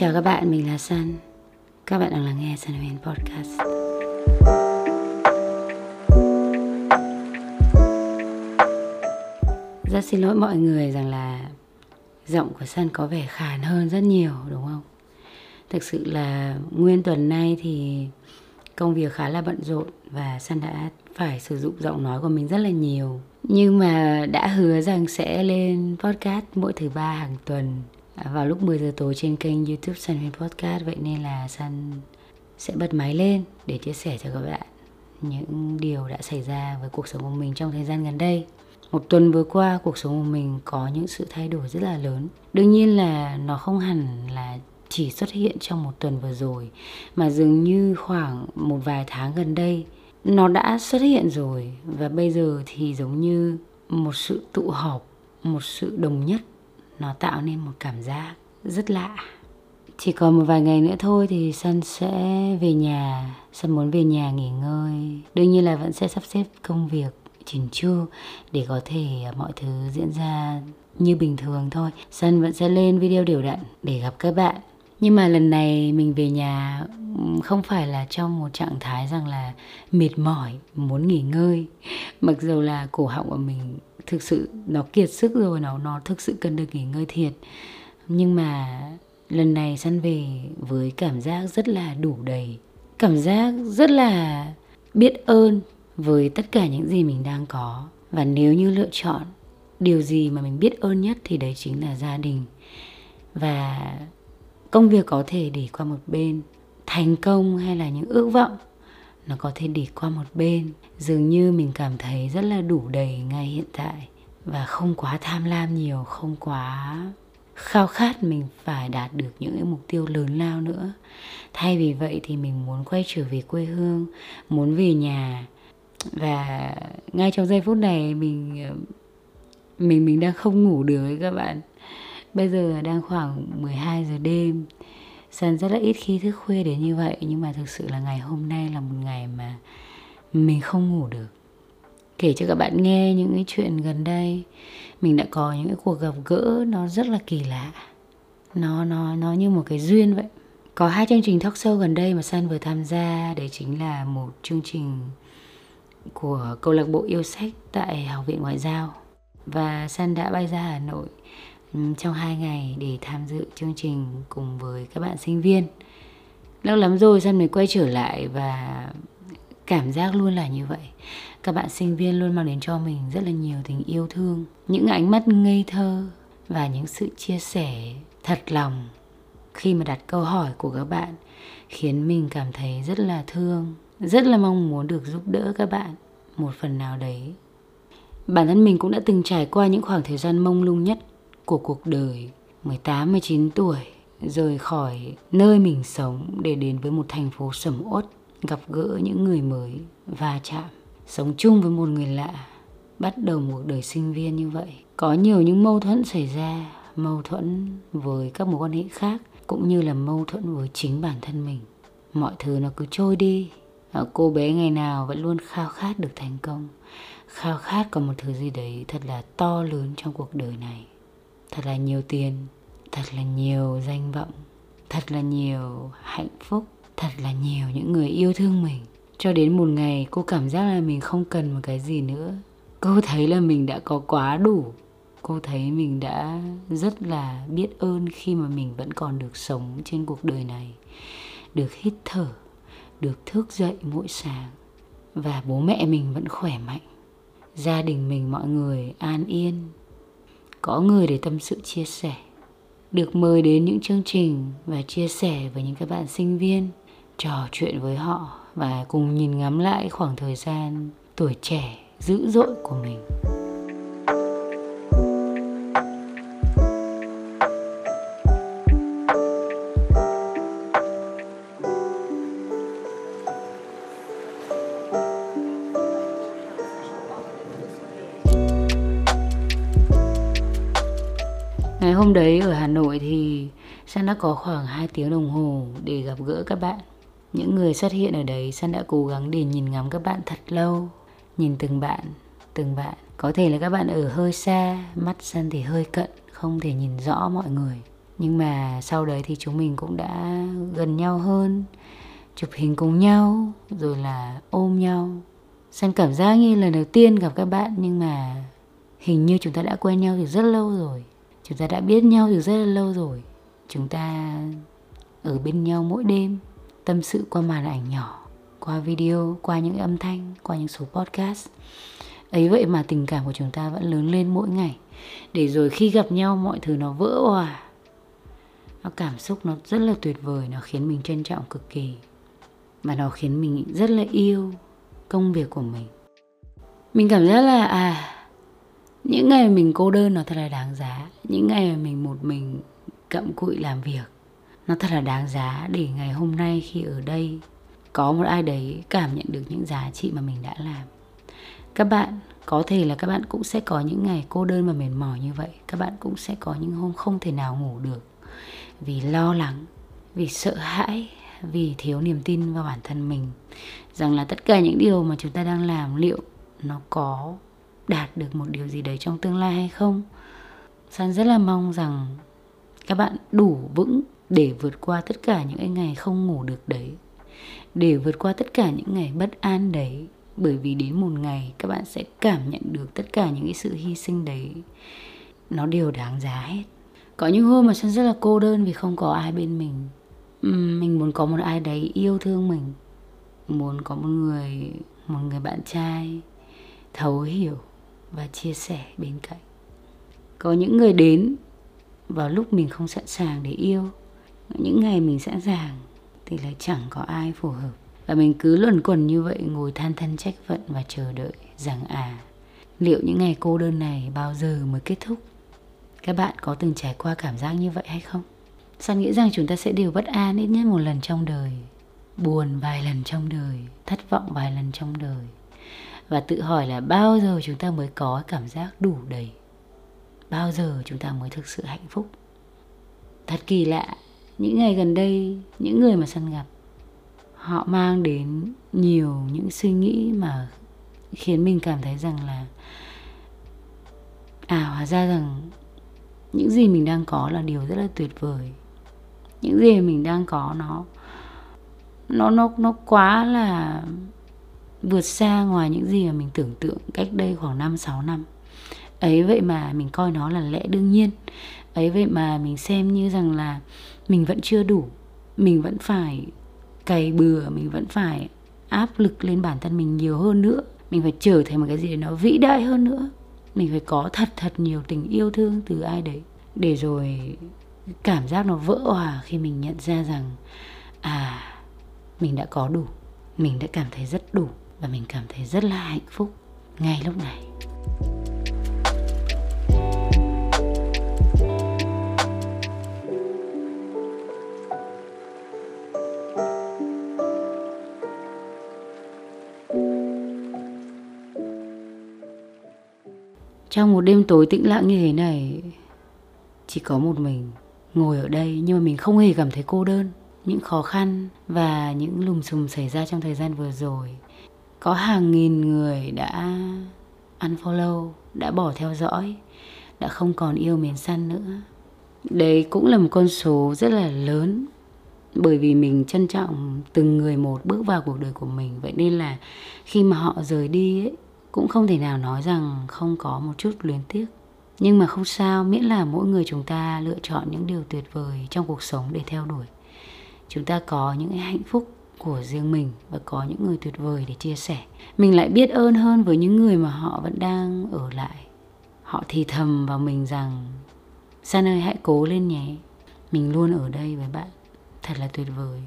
Chào các bạn, mình là Sun. Các bạn đang lắng nghe Sun Huyền Podcast. Rất xin lỗi mọi người rằng là giọng của Sun có vẻ khàn hơn rất nhiều đúng không? Thực sự là nguyên tuần nay thì công việc khá là bận rộn và Sun đã phải sử dụng giọng nói của mình rất là nhiều. Nhưng mà đã hứa rằng sẽ lên podcast mỗi thứ ba hàng tuần Dạ, vào lúc 10 giờ tối trên kênh youtube Sun Huyền Podcast, Vậy nên là Sun sẽ bật máy lên để chia sẻ cho các bạn những điều đã xảy ra với cuộc sống của mình trong thời gian gần đây. Một tuần vừa qua, cuộc sống của mình có những sự thay đổi rất là lớn. Đương nhiên là nó không hẳn là chỉ xuất hiện trong một tuần vừa rồi, mà dường như khoảng một vài tháng gần đây, nó đã xuất hiện rồi. Và bây giờ thì giống như một sự tụ họp, một sự đồng nhất nó tạo nên một cảm giác rất lạ. Chỉ còn một vài ngày nữa thôi thì Sân sẽ về nhà. Sân muốn về nhà nghỉ ngơi. Đương nhiên là vẫn sẽ sắp xếp công việc chỉnh chu Để có thể à, mọi thứ diễn ra như bình thường thôi. Sân vẫn sẽ lên video đều đặn để gặp các bạn. Nhưng mà lần này mình về nhà không phải là trong một trạng thái rằng là mệt mỏi, muốn nghỉ ngơi. Mặc dù là cổ họng của mình thực sự nó kiệt sức rồi, nó nó thực sự cần được nghỉ ngơi thiệt. Nhưng mà lần này săn về với cảm giác rất là đủ đầy, cảm giác rất là biết ơn với tất cả những gì mình đang có. Và nếu như lựa chọn điều gì mà mình biết ơn nhất thì đấy chính là gia đình. Và công việc có thể để qua một bên, thành công hay là những ước vọng, nó có thể để qua một bên dường như mình cảm thấy rất là đủ đầy ngay hiện tại. Và không quá tham lam nhiều, không quá khao khát mình phải đạt được những cái mục tiêu lớn lao nữa. Thay vì vậy thì mình muốn quay trở về quê hương, muốn về nhà. Và ngay trong giây phút này mình mình mình đang không ngủ được ấy các bạn. Bây giờ đang khoảng 12 giờ đêm. Sân rất là ít khi thức khuya đến như vậy, Nhưng mà thực sự là ngày hôm nay là một ngày mà mình không ngủ được. Kể cho các bạn nghe những cái chuyện gần đây. Mình đã có những cái cuộc gặp gỡ Nó rất là kỳ lạ. Nó nó nó như một cái duyên vậy. Có hai chương trình talk show gần đây mà san vừa tham gia. Đấy chính là một chương trình Của câu lạc bộ yêu sách Tại Học viện Ngoại giao. Và san đã bay ra Hà Nội ừ, trong hai ngày để tham dự chương trình cùng với các bạn sinh viên. Lâu lắm rồi san mới quay trở lại và cảm giác luôn là như vậy. Các bạn sinh viên luôn mang đến cho mình rất là nhiều tình yêu thương, những ánh mắt ngây thơ và những sự chia sẻ thật lòng khi mà đặt câu hỏi của các bạn, khiến mình cảm thấy rất là thương, rất là mong muốn được giúp đỡ các bạn một phần nào đấy. Bản thân mình cũng đã từng trải qua những khoảng thời gian mông lung nhất của cuộc đời 18 19 tuổi, rời khỏi nơi mình sống để đến với một thành phố sầm uất gặp gỡ những người mới, va chạm, sống chung với một người lạ, bắt đầu một đời sinh viên như vậy. Có nhiều những mâu thuẫn xảy ra, mâu thuẫn với các mối quan hệ khác, cũng như là mâu thuẫn với chính bản thân mình. Mọi thứ nó cứ trôi đi. Ờ, cô bé ngày nào vẫn luôn khao khát được thành công. Khao khát có một thứ gì đấy thật là to lớn trong cuộc đời này. Thật là nhiều tiền, thật là nhiều danh vọng, thật là nhiều hạnh phúc thật là nhiều những người yêu thương mình. Cho đến một ngày cô cảm giác là mình không cần một cái gì nữa. Cô thấy là mình đã có quá đủ. Cô thấy mình đã rất là biết ơn khi mà mình vẫn còn được sống trên cuộc đời này. Được hít thở, được thức dậy mỗi sáng. Và bố mẹ mình vẫn khỏe mạnh. Gia đình mình, mọi người an yên. Có người để tâm sự chia sẻ. Được mời đến những chương trình và chia sẻ với những các bạn sinh viên trò chuyện với họ và cùng nhìn ngắm lại khoảng thời gian tuổi trẻ dữ dội của mình Ngày hôm đấy ở Hà Nội thì San đã có khoảng 2 tiếng đồng hồ để gặp gỡ các bạn. Những người xuất hiện ở đấy San đã cố gắng để nhìn ngắm các bạn thật lâu. Nhìn từng bạn, từng bạn. Có thể là các bạn ở hơi xa, mắt San thì hơi cận, không thể nhìn rõ mọi người. nhưng mà sau đấy thì chúng mình cũng đã gần nhau hơn chụp hình cùng nhau rồi là ôm nhau San cảm giác như lần đầu tiên gặp các bạn nhưng mà hình như chúng ta đã quen nhau từ rất lâu rồi chúng ta đã biết nhau từ rất là lâu rồi chúng ta ở bên nhau mỗi đêm tâm sự qua màn ảnh nhỏ, qua video, qua những âm thanh, qua những số podcast. Ấy vậy mà tình cảm của chúng ta vẫn lớn lên mỗi ngày. Để rồi khi gặp nhau, mọi thứ nó vỡ hòa nó cảm xúc nó rất là tuyệt vời, nó khiến mình trân trọng cực kỳ. Mà nó khiến mình rất là yêu công việc của mình. Mình cảm giác là à những ngày mình cô đơn nó thật là đáng giá. Những ngày mình một mình cặm cụi làm việc nó thật là đáng giá để ngày hôm nay khi ở đây có một ai đấy cảm nhận được những giá trị mà mình đã làm. Các bạn, có thể là các bạn cũng sẽ có những ngày cô đơn và mệt mỏi như vậy. Các bạn cũng sẽ có những hôm không thể nào ngủ được vì lo lắng, vì sợ hãi, vì thiếu niềm tin vào bản thân mình rằng là tất cả những điều mà chúng ta đang làm liệu nó có đạt được một điều gì đấy trong tương lai hay không. San rất là mong rằng các bạn đủ vững để vượt qua tất cả những ngày không ngủ được đấy, để vượt qua tất cả những ngày bất an đấy. Bởi vì đến một ngày, các bạn sẽ cảm nhận được tất cả những cái sự hy sinh đấy. Nó đều đáng giá hết. Có những hôm mà sân rất là cô đơn vì không có ai bên mình. Mình muốn có một ai đấy yêu thương mình. Muốn có một người một người bạn trai thấu hiểu và chia sẻ bên cạnh. Có những người đến vào lúc mình không sẵn sàng để yêu những ngày mình sẵn sàng thì là chẳng có ai phù hợp. Và mình cứ luẩn quẩn như vậy, ngồi than thân trách phận và chờ đợi rằng à liệu những ngày cô đơn này bao giờ mới kết thúc? Các bạn có từng trải qua cảm giác như vậy hay không? San nghĩ rằng chúng ta sẽ đều bất an ít nhất một lần trong đời, Buồn vài lần trong đời, Thất vọng vài lần trong đời? Và tự hỏi là bao giờ chúng ta mới có cảm giác đủ đầy? Bao giờ chúng ta mới thực sự hạnh phúc? Thật kỳ lạ những ngày gần đây, Những người mà San gặp, Họ mang đến nhiều những suy nghĩ mà Khiến mình cảm thấy rằng là À hóa ra rằng những gì mình đang có là điều rất là tuyệt vời những gì mình đang có nó nó nó nó quá là vượt xa ngoài những gì mà mình tưởng tượng cách đây khoảng 5 6 năm. Ấy, vậy mà mình coi nó là lẽ đương nhiên. Ấy vậy mà mình xem như rằng là mình vẫn chưa đủ. Mình vẫn phải cày bừa, mình vẫn phải áp lực lên bản thân mình nhiều hơn nữa. Mình phải trở thành một cái gì nó vĩ đại hơn nữa. Mình phải có thật thật nhiều tình yêu thương từ ai đấy để rồi cảm giác nó vỡ hòa khi mình nhận ra rằng à mình đã có đủ mình đã cảm thấy rất đủ và mình cảm thấy rất là hạnh phúc ngay lúc này trong một đêm tối tĩnh lặng như thế này chỉ có một mình ngồi ở đây nhưng mà mình không hề cảm thấy cô đơn. Những khó khăn và những lùm xùm xảy ra trong thời gian vừa rồi. Có hàng nghìn người đã unfollow đã bỏ theo dõi đã không còn yêu mến săn nữa. Đấy cũng là một con số rất là lớn bởi vì mình trân trọng từng người một bước vào cuộc đời của mình. Vậy nên là khi mà họ rời đi ấy, cũng không thể nào nói rằng không có một chút luyến tiếc. Nhưng mà không sao, miễn là mỗi người chúng ta lựa chọn những điều tuyệt vời trong cuộc sống để theo đuổi. Chúng ta có những hạnh phúc của riêng mình và có những người tuyệt vời để chia sẻ. Mình lại biết ơn hơn với những người mà họ vẫn đang ở lại. Họ thì thầm vào mình rằng, san ơi, hãy cố lên nhé. Mình luôn ở đây với bạn. Thật là tuyệt vời.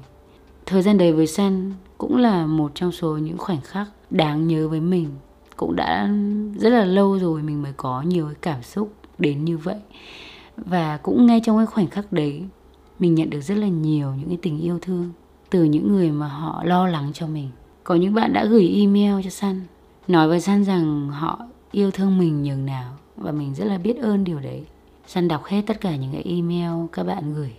Thời gian đấy với san cũng là một trong số những khoảnh khắc đáng nhớ với mình cũng đã rất là lâu rồi mình mới có nhiều cái cảm xúc đến như vậy. Và cũng ngay trong cái khoảnh khắc đấy, mình nhận được rất là nhiều những cái tình yêu thương từ những người mà họ lo lắng cho mình. Có những bạn đã gửi email cho San, nói với San rằng họ yêu thương mình nhường nào và mình rất là biết ơn điều đấy. San đọc hết tất cả những cái email các bạn gửi,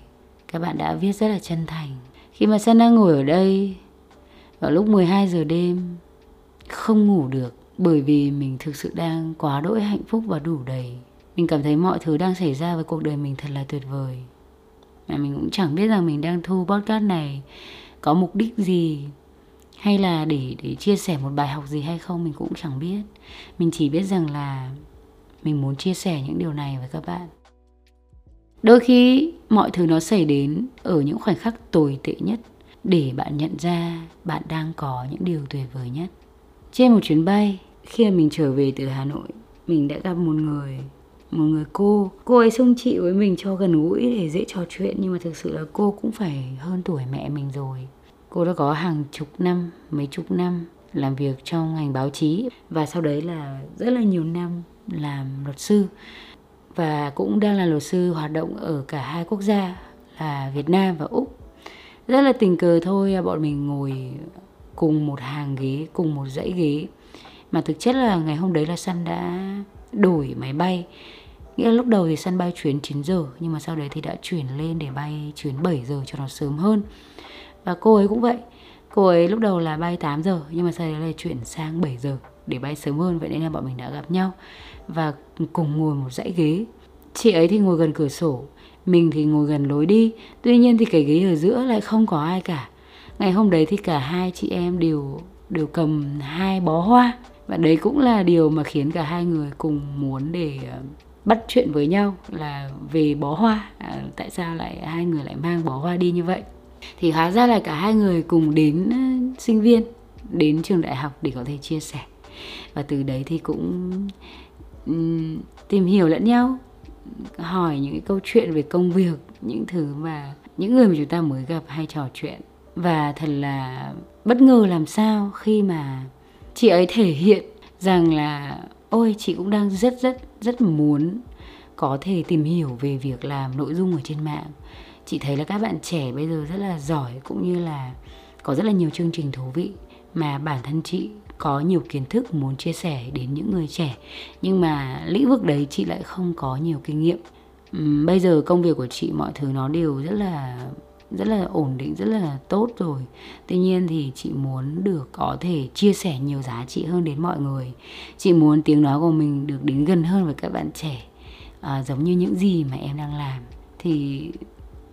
các bạn đã viết rất là chân thành. Khi mà San đang ngồi ở đây, vào lúc 12 giờ đêm, không ngủ được bởi vì mình thực sự đang quá đỗi hạnh phúc và đủ đầy. Mình cảm thấy mọi thứ đang xảy ra với cuộc đời mình thật là tuyệt vời. Mà mình cũng chẳng biết rằng mình đang thu podcast này có mục đích gì, hay là để để chia sẻ một bài học gì hay không mình cũng chẳng biết. Mình chỉ biết rằng là mình muốn chia sẻ những điều này với các bạn. Đôi khi mọi thứ nó xảy đến ở những khoảnh khắc tồi tệ nhất để bạn nhận ra bạn đang có những điều tuyệt vời nhất. Trên một chuyến bay khi mà mình trở về từ hà nội mình đã gặp một người một người cô cô ấy xung chị với mình cho gần gũi để dễ trò chuyện nhưng mà thực sự là cô cũng phải hơn tuổi mẹ mình rồi cô đã có hàng chục năm mấy chục năm làm việc trong ngành báo chí và sau đấy là rất là nhiều năm làm luật sư và cũng đang là luật sư hoạt động ở cả hai quốc gia là Việt Nam và Úc. Rất là tình cờ thôi bọn mình ngồi cùng một hàng ghế, cùng một dãy ghế. Mà thực chất là ngày hôm đấy là Sun đã đổi máy bay. Nghĩa là lúc đầu thì Sun bay chuyến 9 giờ, nhưng mà sau đấy thì đã chuyển lên để bay chuyến 7 giờ cho nó sớm hơn. Và cô ấy cũng vậy. Cô ấy lúc đầu là bay 8 giờ, nhưng mà sau đấy là chuyển sang 7 giờ để bay sớm hơn vậy nên là bọn mình đã gặp nhau và cùng ngồi một dãy ghế chị ấy thì ngồi gần cửa sổ, mình thì ngồi gần lối đi tuy nhiên thì cái ghế ở giữa lại không có ai cả ngày hôm đấy thì cả hai chị em đều đều cầm hai bó hoa và đấy cũng là điều mà khiến cả hai người cùng muốn để ờ, bắt chuyện với nhau là về bó hoa. À, tại sao lại hai người lại mang bó hoa đi như vậy? Thì hóa ra là cả hai người cùng đến sinh viên đến trường đại học để có thể chia sẻ. Và từ đấy thì cũng um, tìm hiểu lẫn nhau hỏi những cái câu chuyện về công việc những thứ mà những người mà chúng ta mới gặp hay trò chuyện. Và thật là bất ngờ làm sao khi mà chị ấy thể hiện rằng là, ôi, chị cũng đang rất rất rất muốn có thể tìm hiểu về việc làm nội dung ở trên mạng. Chị thấy là các bạn trẻ bây giờ rất là giỏi cũng như là có rất là nhiều chương trình thú vị mà bản thân chị có nhiều kiến thức muốn chia sẻ đến những người trẻ. Nhưng mà lĩnh vực đấy chị lại không có nhiều kinh nghiệm. Bây giờ công việc của chị mọi thứ nó đều rất là rất là ổn định rất là tốt rồi. Tuy nhiên thì chị muốn được có thể chia sẻ nhiều giá trị hơn đến mọi người. Chị muốn tiếng nói của mình được đến gần hơn với các bạn trẻ à, giống như những gì mà em đang làm. Thì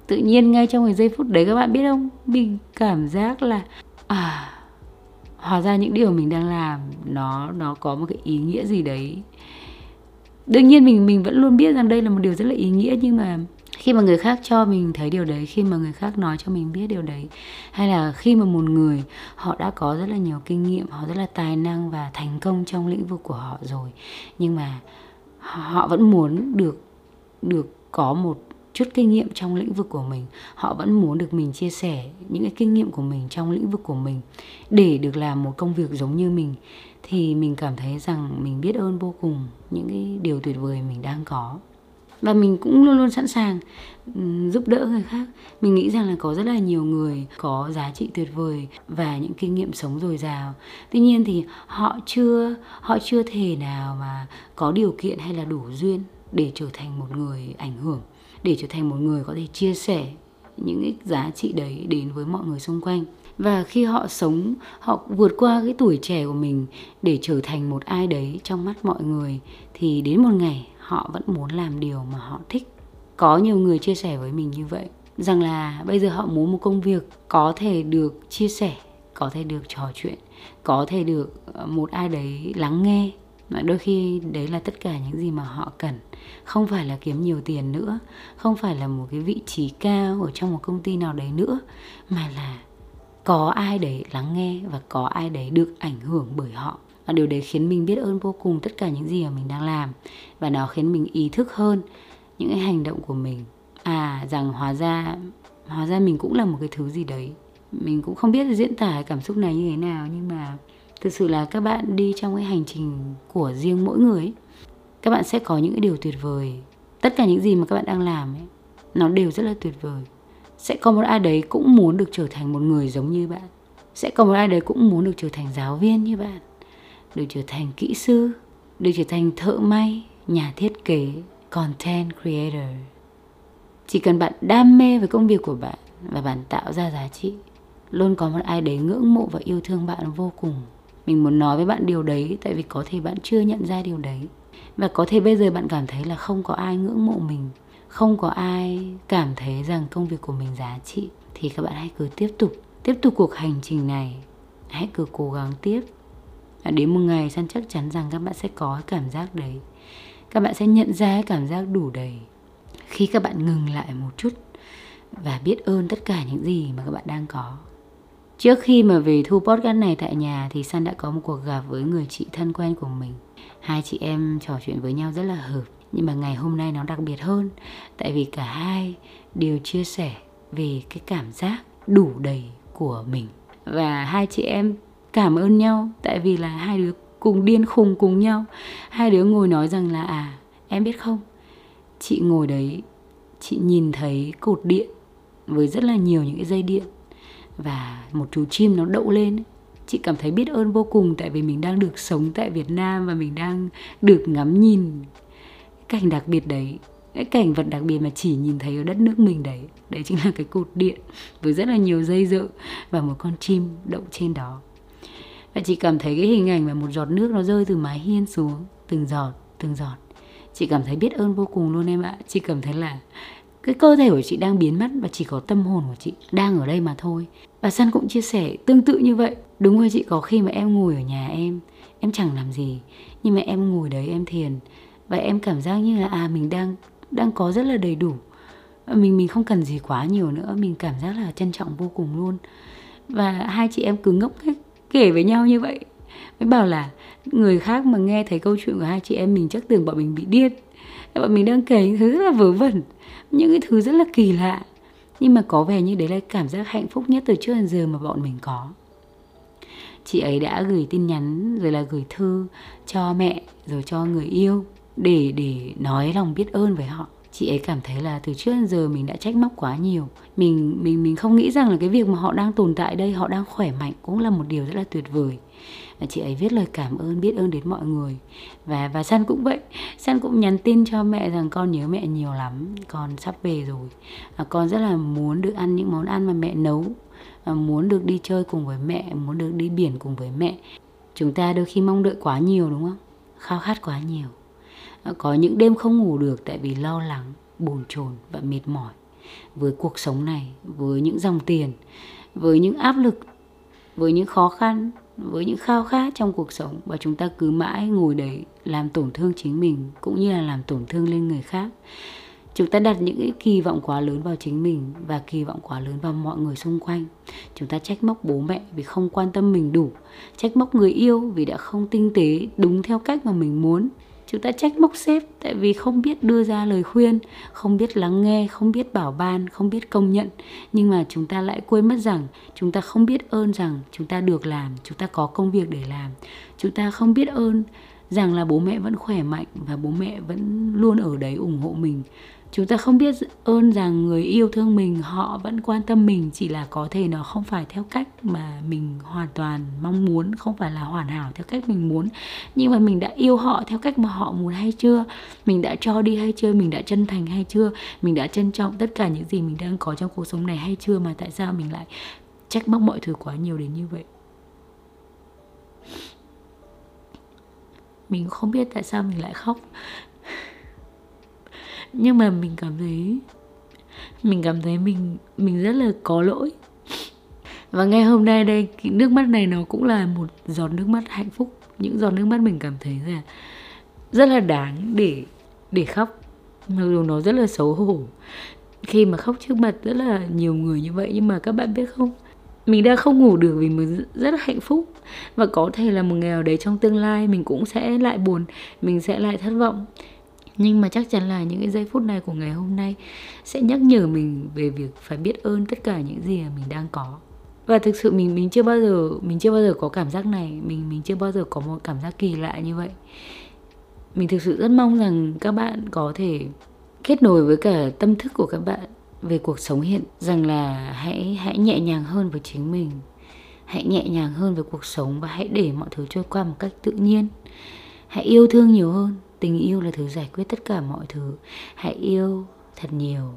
tự nhiên ngay trong cái giây phút đấy các bạn biết không? Mình cảm giác là à hóa ra những điều mình đang làm nó nó có một cái ý nghĩa gì đấy. Đương nhiên mình mình vẫn luôn biết rằng đây là một điều rất là ý nghĩa nhưng mà khi mà người khác cho mình thấy điều đấy, khi mà người khác nói cho mình biết điều đấy, hay là khi mà một người họ đã có rất là nhiều kinh nghiệm, họ rất là tài năng và thành công trong lĩnh vực của họ rồi, nhưng mà họ vẫn muốn được được có một chút kinh nghiệm trong lĩnh vực của mình, họ vẫn muốn được mình chia sẻ những cái kinh nghiệm của mình trong lĩnh vực của mình để được làm một công việc giống như mình, thì mình cảm thấy rằng mình biết ơn vô cùng những cái điều tuyệt vời mình đang có và mình cũng luôn luôn sẵn sàng giúp đỡ người khác. Mình nghĩ rằng là có rất là nhiều người có giá trị tuyệt vời và những kinh nghiệm sống dồi dào. Tuy nhiên thì họ chưa họ chưa thể nào mà có điều kiện hay là đủ duyên để trở thành một người ảnh hưởng, để trở thành một người có thể chia sẻ những cái giá trị đấy đến với mọi người xung quanh. Và khi họ sống, họ vượt qua cái tuổi trẻ của mình để trở thành một ai đấy trong mắt mọi người, thì đến một ngày họ vẫn muốn làm điều mà họ thích. Có nhiều người chia sẻ với mình như vậy, rằng là bây giờ họ muốn một công việc có thể được chia sẻ, có thể được trò chuyện, có thể được ờ, một ai đấy lắng nghe. Mà đôi khi đấy là tất cả những gì mà họ cần. Không phải là kiếm nhiều tiền nữa, không phải là một cái vị trí cao ở trong một công ty nào đấy nữa, mà là có ai đấy lắng nghe và có ai đấy được ảnh hưởng bởi họ và điều đấy khiến mình biết ơn vô cùng tất cả những gì mà mình đang làm. Và nó khiến mình ý thức hơn những cái hành động của mình. À rằng hóa ra hóa ra mình cũng là một cái thứ gì đấy. Mình cũng không biết diễn tả cảm xúc này như thế nào nhưng mà thực sự là các bạn đi trong cái hành trình của riêng mỗi người ấy, các bạn sẽ có những cái điều tuyệt vời. Tất cả những gì mà các bạn đang làm ấy nó đều rất là tuyệt vời. Sẽ có một ai đấy cũng muốn được trở thành một người giống như bạn. Sẽ có một ai đấy cũng muốn được trở thành giáo viên như bạn được trở thành kỹ sư, được trở thành thợ may, nhà thiết kế, content creator. Chỉ cần bạn đam mê với công việc của bạn và bạn tạo ra giá trị, luôn có một ai đấy ngưỡng mộ và yêu thương bạn vô cùng. Mình muốn nói với bạn điều đấy tại vì có thể bạn chưa nhận ra điều đấy. Và có thể bây giờ bạn cảm thấy là không có ai ngưỡng mộ mình, không có ai cảm thấy rằng công việc của mình giá trị. Thì các bạn hãy cứ tiếp tục tiếp tục cuộc hành trình này. Hãy cứ cố gắng tiếp đến một ngày san chắc chắn rằng các bạn sẽ có cảm giác đấy. Các bạn sẽ nhận ra cảm giác đủ đầy. Khi các bạn ngừng lại một chút và biết ơn tất cả những gì mà các bạn đang có. Trước khi mà về thu podcast này tại nhà thì san đã có một cuộc gặp với người chị thân quen của mình. Hai chị em trò chuyện với nhau rất là hợp, nhưng mà ngày hôm nay nó đặc biệt hơn. Tại vì cả hai đều chia sẻ về cái cảm giác đủ đầy của mình. Và hai chị em cảm ơn nhau, tại vì là hai đứa cùng điên khùng cùng nhau. Hai đứa ngồi nói rằng là à em biết không? Chị ngồi đấy, chị nhìn thấy cột điện với rất là nhiều những cái dây điện và một chú chim nó đậu lên chị cảm thấy biết ơn vô cùng tại vì mình đang được sống tại Việt Nam và mình đang được ngắm nhìn cảnh đặc biệt đấy, cái cảnh vật đặc biệt mà chỉ nhìn thấy ở đất nước mình đấy. Đấy chính là cái cột điện với rất là nhiều dây dợ và một con chim đậu trên đó và chị cảm thấy cái hình ảnh mà một giọt nước nó rơi từ mái hiên xuống, từng giọt từng giọt. Chị cảm thấy biết ơn vô cùng luôn em ạ. Chị cảm thấy là cái cơ thể của chị đang biến mất và chỉ có tâm hồn của chị đang ở đây mà thôi. Và San cũng chia sẻ tương tự như vậy. Đúng rồi chị, có khi mà em ngồi ở nhà em em chẳng làm gì, nhưng mà em ngồi đấy em thiền. Và em cảm giác như là à mình đang đang có rất là đầy đủ. Mình mình không cần gì quá nhiều nữa, mình cảm giác là trân trọng vô cùng luôn. Và hai chị em cứ ngốc nghếch kể với nhau như vậy. Mới bảo là người khác mà nghe thấy câu chuyện của hai chị em mình chắc tưởng bọn mình bị điên. Bọn mình đang kể những thứ rất là vớ vẩn, những cái thứ rất là kỳ lạ. Nhưng mà có vẻ như đấy là cảm giác hạnh phúc nhất từ trước đến giờ mà bọn mình có. Chị ấy đã gửi tin nhắn, rồi là gửi thư cho mẹ, rồi cho người yêu, để để nói lòng biết ơn với họ chị ấy cảm thấy là từ trước đến giờ mình đã trách móc quá nhiều. Mình mình mình không nghĩ rằng là cái việc mà họ đang tồn tại đây họ đang khỏe mạnh cũng là một điều rất là tuyệt vời. Và chị ấy viết lời cảm ơn biết ơn đến mọi người. Và và san cũng vậy. San cũng nhắn tin cho mẹ rằng con nhớ mẹ nhiều lắm con sắp về rồi. À, con rất là muốn được ăn những món ăn mà mẹ nấu. À, muốn được đi chơi cùng với mẹ muốn được đi biển cùng với mẹ. Chúng ta đôi khi mong đợi quá nhiều đúng không? Khao khát quá nhiều có những đêm không ngủ được tại vì lo lắng, bồn chồn và mệt mỏi. Với cuộc sống này, với những dòng tiền, với những áp lực, với những khó khăn, với những khao khát trong cuộc sống và chúng ta cứ mãi ngồi đấy làm tổn thương chính mình cũng như là làm tổn thương lên người khác, chúng ta đặt những cái kỳ vọng quá lớn vào chính mình và kỳ vọng quá lớn vào mọi người xung quanh. Chúng ta trách móc bố mẹ vì không quan tâm mình đủ, trách móc người yêu vì đã không tinh tế đúng theo cách mà mình muốn chúng ta trách móc sếp tại vì không biết đưa ra lời khuyên, không biết lắng nghe, không biết bảo ban, không biết công nhận. Nhưng mà chúng ta lại quên mất rằng, chúng ta không biết ơn rằng chúng ta được làm, chúng ta có công việc để làm. Chúng ta không biết ơn rằng là bố mẹ vẫn khỏe mạnh và bố mẹ vẫn luôn ở đấy ủng hộ mình chúng ta không biết ơn rằng người yêu thương mình, họ vẫn quan tâm mình, chỉ là có thể nó không phải theo cách mà mình hoàn toàn mong muốn, không phải là hoàn hảo theo cách mình muốn. Nhưng mà mình đã yêu họ theo cách mà họ muốn hay chưa? Mình đã cho đi hay chưa? Mình đã chân thành hay chưa? Mình đã trân trọng tất cả những gì mình đang có trong cuộc sống này hay chưa? Mà tại sao mình lại trách móc mọi thứ quá nhiều đến như vậy? Mình không biết tại sao mình lại khóc nhưng mà mình cảm thấy, mình cảm thấy mình mình rất là có lỗi. Và ngay hôm nay đây nước mắt này nó cũng là một giọt nước mắt hạnh phúc. Những giọt nước mắt mình cảm thấy là rất là đáng để để khóc. Mặc dù nó rất là xấu hổ. Khi mà khóc trước mặt rất là nhiều người như vậy, nhưng mà các bạn biết không? Mình đang không ngủ được vì mình rất là hạnh phúc. Và có thể là một ngày nào đấy trong tương lai mình cũng sẽ lại buồn, mình sẽ lại thất vọng nhưng mà chắc chắn là những cái giây phút này của ngày hôm nay sẽ nhắc nhở mình về việc phải biết ơn tất cả những gì mà mình đang có. Và thực sự mình mình chưa bao giờ, mình chưa bao giờ có cảm giác này. Mình mình chưa bao giờ có một cảm giác kỳ lạ như vậy. Mình thực sự rất mong rằng các bạn có thể kết nối với cả tâm thức của các bạn về cuộc sống hiện, rằng là hãy hãy nhẹ nhàng hơn với chính mình. Hãy nhẹ nhàng hơn với cuộc sống và hãy để mọi thứ trôi qua một cách tự nhiên. Hãy yêu thương nhiều hơn tình yêu là thứ giải quyết tất cả mọi thứ. Hãy yêu thật nhiều,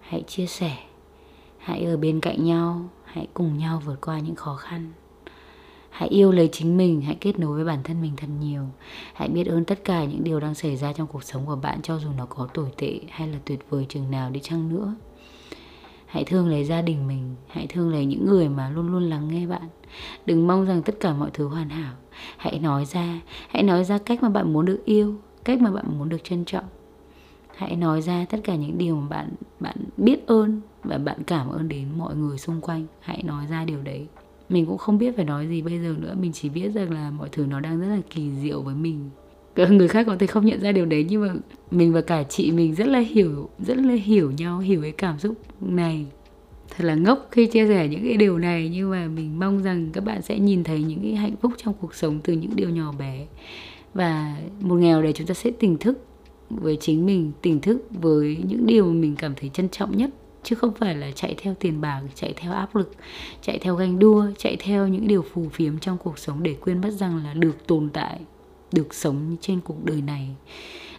hãy chia sẻ, hãy ở bên cạnh nhau, hãy cùng nhau vượt qua những khó khăn. Hãy yêu lấy chính mình, hãy kết nối với bản thân mình thật nhiều. Hãy biết ơn tất cả những điều đang xảy ra trong cuộc sống của bạn cho dù nó có tồi tệ hay là tuyệt vời chừng nào đi chăng nữa. Hãy thương lấy gia đình mình, hãy thương lấy những người mà luôn luôn lắng nghe bạn. Đừng mong rằng tất cả mọi thứ hoàn hảo. Hãy nói ra, hãy nói ra cách mà bạn muốn được yêu cách mà bạn muốn được trân trọng. Hãy nói ra tất cả những điều mà bạn bạn biết ơn và bạn cảm ơn đến mọi người xung quanh. Hãy nói ra điều đấy. Mình cũng không biết phải nói gì bây giờ nữa. Mình chỉ biết rằng là mọi thứ nó đang rất là kỳ diệu với mình. Người khác có thể không nhận ra điều đấy, nhưng mà mình và cả chị mình rất là hiểu, rất là hiểu nhau, hiểu cái cảm xúc này. Thật là ngốc khi chia sẻ những cái điều này, nhưng mà mình mong rằng các bạn sẽ nhìn thấy những cái hạnh phúc trong cuộc sống từ những điều nhỏ bé và một ngày nào đấy chúng ta sẽ tỉnh thức với chính mình, tỉnh thức với những điều mà mình cảm thấy trân trọng nhất, chứ không phải là chạy theo tiền bạc, chạy theo áp lực, chạy theo ganh đua, chạy theo những điều phù phiếm trong cuộc sống để quên mất rằng là được tồn tại, được sống trên cuộc đời này.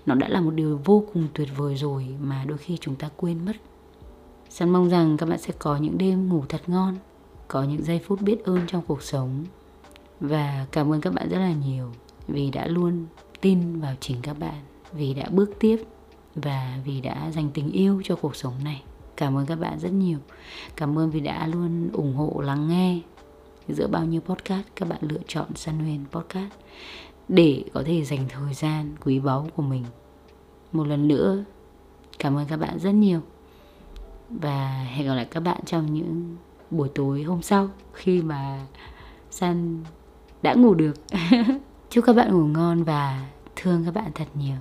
Nó đã là một điều vô cùng tuyệt vời rồi mà đôi khi chúng ta quên mất. Sẵn mong rằng các bạn sẽ có những đêm ngủ thật ngon, Có những giây phút biết ơn trong cuộc sống. Và cảm ơn các bạn rất là nhiều. Vì đã luôn tin vào chính các bạn, Vì đã bước tiếp Và vì đã dành tình yêu cho cuộc sống này. Cảm ơn các bạn rất nhiều. Cảm ơn vì đã luôn ủng hộ, lắng nghe Giữa bao nhiêu podcast Các bạn lựa chọn Sun Huyền Podcast Để có thể dành thời gian quý báu của mình. Một lần nữa, Cảm ơn các bạn rất nhiều và hẹn gặp lại các bạn trong những buổi tối hôm sau khi mà San đã ngủ được. Chúc các bạn ngủ ngon và thương các bạn thật nhiều.